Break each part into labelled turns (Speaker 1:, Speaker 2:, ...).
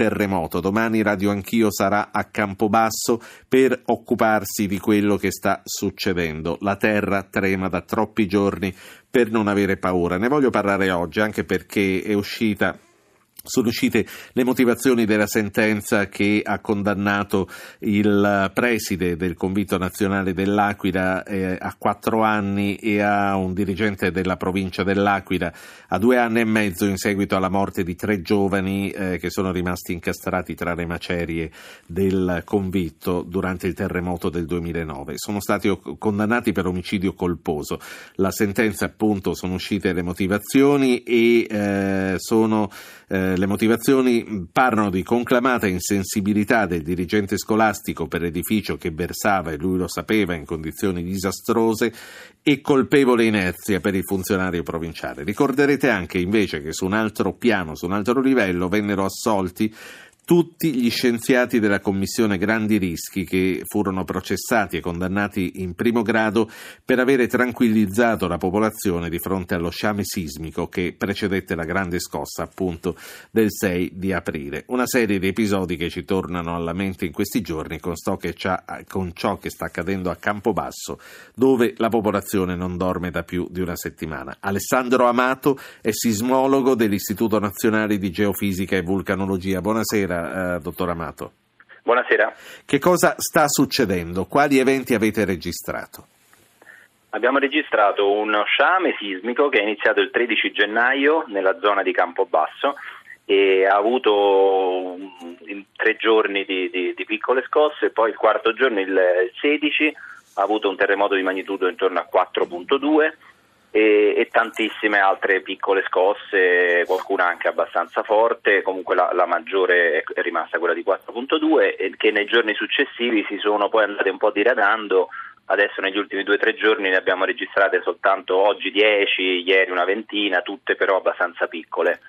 Speaker 1: terremoto. Domani Radio Anch'io sarà a Campobasso per occuparsi di quello che sta succedendo. La terra trema da troppi giorni per non avere paura. Ne voglio parlare oggi anche perché è uscita sono uscite le motivazioni della sentenza che ha condannato il preside del Convito Nazionale dell'Aquila eh, a quattro anni e a un dirigente della provincia dell'Aquila a due anni e mezzo in seguito alla morte di tre giovani eh, che sono rimasti incastrati tra le macerie del convitto durante il terremoto del 2009. Sono stati condannati per omicidio colposo. La sentenza appunto sono uscite le motivazioni e eh, sono le motivazioni parlano di conclamata insensibilità del dirigente scolastico per l'edificio che versava, e lui lo sapeva, in condizioni disastrose e colpevole inerzia per il funzionario provinciale. Ricorderete anche invece che su un altro piano, su un altro livello, vennero assolti tutti gli scienziati della Commissione Grandi Rischi che furono processati e condannati in primo grado per avere tranquillizzato la popolazione di fronte allo sciame sismico che precedette la grande scossa appunto del 6 di aprile. Una serie di episodi che ci tornano alla mente in questi giorni con, con ciò che sta accadendo a Campobasso dove la popolazione non dorme da più di una settimana. Alessandro Amato è sismologo dell'Istituto Nazionale di Geofisica e Vulcanologia. Buonasera eh, dottor Amato.
Speaker 2: Buonasera.
Speaker 1: Che cosa sta succedendo? Quali eventi avete registrato?
Speaker 2: Abbiamo registrato uno sciame sismico che è iniziato il 13 gennaio nella zona di Campobasso e ha avuto tre giorni di, di, di, piccole scosse e poi il quarto giorno, il 16, ha avuto un terremoto di magnitudo intorno a 4.2 e, e, tantissime altre piccole scosse, qualcuna anche abbastanza forte, comunque la, la maggiore è rimasta quella di 4.2 e che nei giorni successivi si sono poi andate un po' diradando, adesso negli ultimi due o tre giorni ne abbiamo registrate soltanto oggi 10, ieri una ventina, tutte però abbastanza piccole.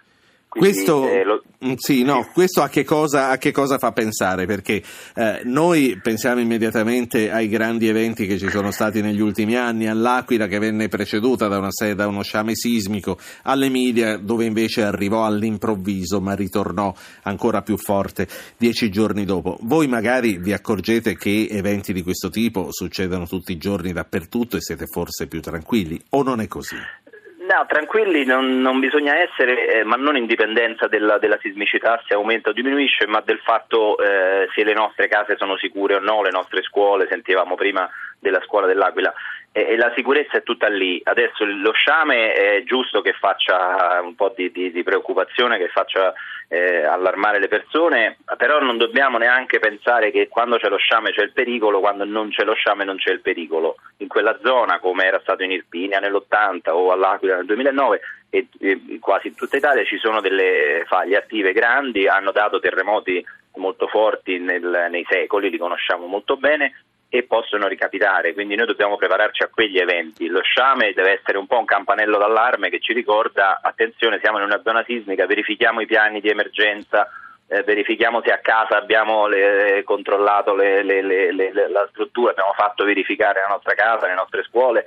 Speaker 1: Questo, eh, lo... Mm, sì, no, questo a, che cosa, a che cosa, fa pensare? Perché eh, noi pensiamo immediatamente ai grandi eventi che ci sono stati negli ultimi anni, all'Aquila che venne preceduta da, una, da uno sciame sismico, all'Emilia dove invece arrivò all'improvviso ma ritornò ancora più forte dieci giorni dopo. Voi magari vi accorgete che eventi di questo tipo succedono tutti i giorni dappertutto e siete forse più tranquilli, o non è così?
Speaker 2: No, tranquilli non, non bisogna essere, eh, ma non in dipendenza della, della, sismicità se aumenta o diminuisce, ma del fatto eh, se le nostre case sono sicure o no, le nostre scuole, sentivamo prima della scuola dell'Aquila, e, la sicurezza è tutta lì. Adesso lo sciame è giusto che faccia un po' di, di, di preoccupazione, che faccia eh, allarmare le persone, però non dobbiamo neanche pensare che quando c'è lo sciame c'è il pericolo, quando non c'è lo sciame non c'è il pericolo. In quella zona, come era stato in Irpinia nell'80 o all'Aquila nel 2009 e, e quasi in tutta Italia ci sono delle faglie attive grandi, hanno dato terremoti molto forti nel, nei secoli, li conosciamo molto bene e possono ricapitare, quindi noi dobbiamo prepararci a quegli eventi. Lo sciame deve essere un po' un campanello d'allarme che ci ricorda attenzione, siamo in una zona sismica, verifichiamo i piani di emergenza eh, verifichiamo se a casa abbiamo le, controllato le, le, la struttura, abbiamo fatto verificare la nostra casa, le nostre scuole.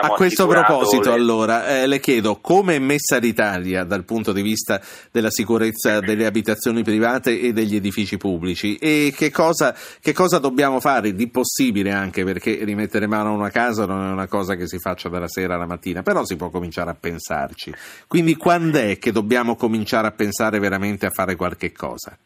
Speaker 1: A questo proposito, allora, eh, le chiedo come è messa l'Italia dal punto di vista della sicurezza delle abitazioni private e degli edifici pubblici e che cosa, che cosa dobbiamo fare di possibile anche perché rimettere mano a una casa non è una cosa che si faccia dalla sera alla mattina, però si può cominciare a pensarci. Quindi quando è che dobbiamo cominciare a pensare veramente a fare qualche cosa?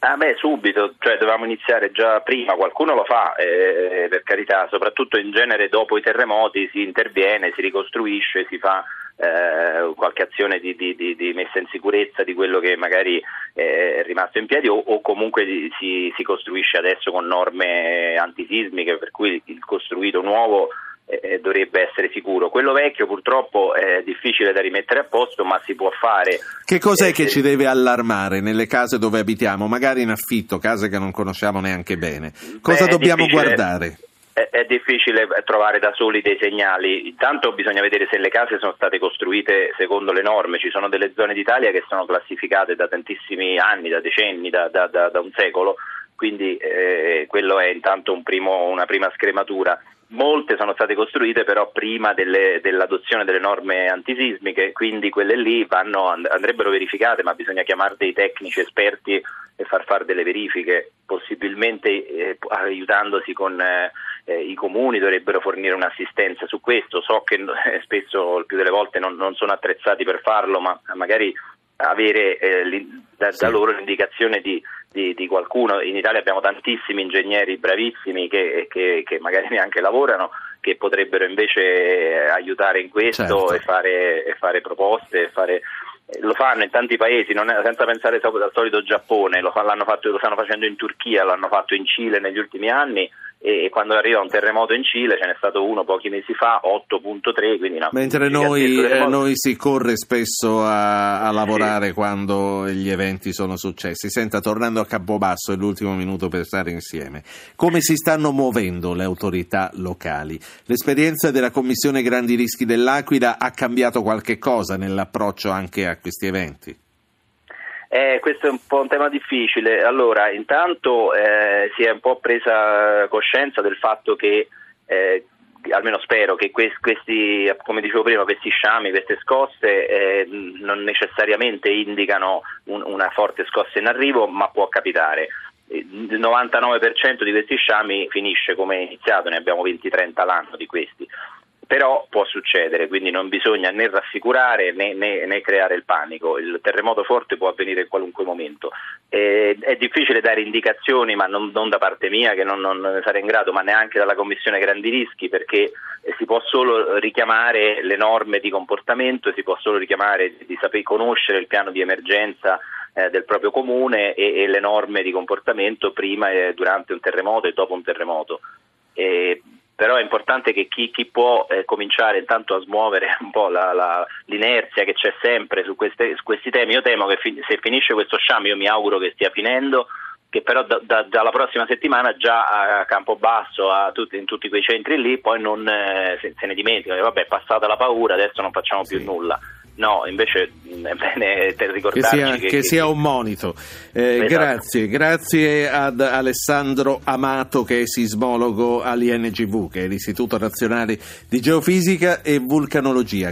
Speaker 2: Ah beh, subito, cioè dovevamo iniziare già prima, qualcuno lo fa, eh, per carità, soprattutto in genere dopo i terremoti si interviene, si ricostruisce, si fa eh, qualche azione di, di, di, messa in sicurezza di quello che magari è rimasto in piedi o, o comunque si, si, costruisce adesso con norme antisismiche per cui il costruito nuovo eh, dovrebbe essere sicuro. Quello vecchio purtroppo è difficile da rimettere a posto, ma si può fare.
Speaker 1: Che cos'è eh, che ci deve allarmare nelle case dove abitiamo, magari in affitto, case che non conosciamo neanche bene? Cosa beh, dobbiamo guardare?
Speaker 2: È, è difficile trovare da soli dei segnali, intanto bisogna vedere se le case sono state costruite secondo le norme, ci sono delle zone d'Italia che sono classificate da tantissimi anni, da decenni, da, da, da, da un secolo, quindi eh, quello è intanto un primo, una prima scrematura. Molte sono state costruite però prima delle, dell'adozione delle norme antisismiche, quindi quelle lì vanno, andrebbero verificate, ma bisogna chiamare dei tecnici esperti e far fare delle verifiche, possibilmente eh, aiutandosi con eh, eh, i comuni dovrebbero fornire un'assistenza su questo. So che spesso il più delle volte non, non sono attrezzati per farlo, ma magari avere eh, da, sì. da, loro l'indicazione di, di, di, qualcuno. In Italia abbiamo tantissimi ingegneri bravissimi che, che, che, magari neanche lavorano, che potrebbero invece eh, aiutare in questo certo. e, fare, e, fare, proposte. E fare, eh, lo fanno in tanti paesi, è, senza pensare al solito Giappone, lo, fatto, lo stanno facendo in Turchia, l'hanno fatto in Cile negli ultimi anni e quando arriva un terremoto in Cile ce n'è stato uno pochi mesi fa 8.3 quindi una
Speaker 1: mentre noi, eh, noi, si corre spesso a, a lavorare sì. quando gli eventi sono successi senta tornando a Campobasso è l'ultimo minuto per stare insieme come si stanno muovendo le autorità locali l'esperienza della commissione grandi rischi dell'Aquila ha cambiato qualche cosa nell'approccio anche a questi eventi?
Speaker 2: Eh, questo è un po' un tema difficile. Allora, intanto eh, si è un po' presa coscienza del fatto che, eh, almeno spero, che questi, come dicevo prima, questi sciami, queste scosse eh, non necessariamente indicano un, una forte scossa in arrivo, ma può capitare. Il 99% di questi sciami finisce come è iniziato, ne abbiamo 20-30 l'anno di questi però può succedere, quindi non bisogna né rassicurare né, né, né, creare il panico, il terremoto forte può avvenire in qualunque momento. Eh, è difficile dare indicazioni, ma non, non da parte mia che non, non, ne sarei in grado, ma neanche dalla Commissione Grandi Rischi, perché eh, si può solo richiamare le norme di comportamento, si può solo richiamare di saper conoscere il piano di emergenza eh, del proprio comune e, e, le norme di comportamento prima e durante un terremoto e dopo un terremoto. Eh, però è importante che chi, chi può eh, cominciare intanto a smuovere un po' la, la, l'inerzia che c'è sempre su, queste, su, questi temi. Io temo che fi- se finisce questo sciame, io mi auguro che stia finendo, che però da, da, dalla prossima settimana già a Campobasso, a tutti, in tutti quei centri lì, poi non eh, se, se, ne dimenticano, vabbè è passata la paura, adesso non facciamo più sì. nulla. No, invece mm, è bene ricordarci
Speaker 1: che sia, che, che sia un monito. Eh, esatto. Grazie, grazie ad Alessandro Amato che è sismologo all'INGV, che è l'Istituto Nazionale di Geofisica e Vulcanologia.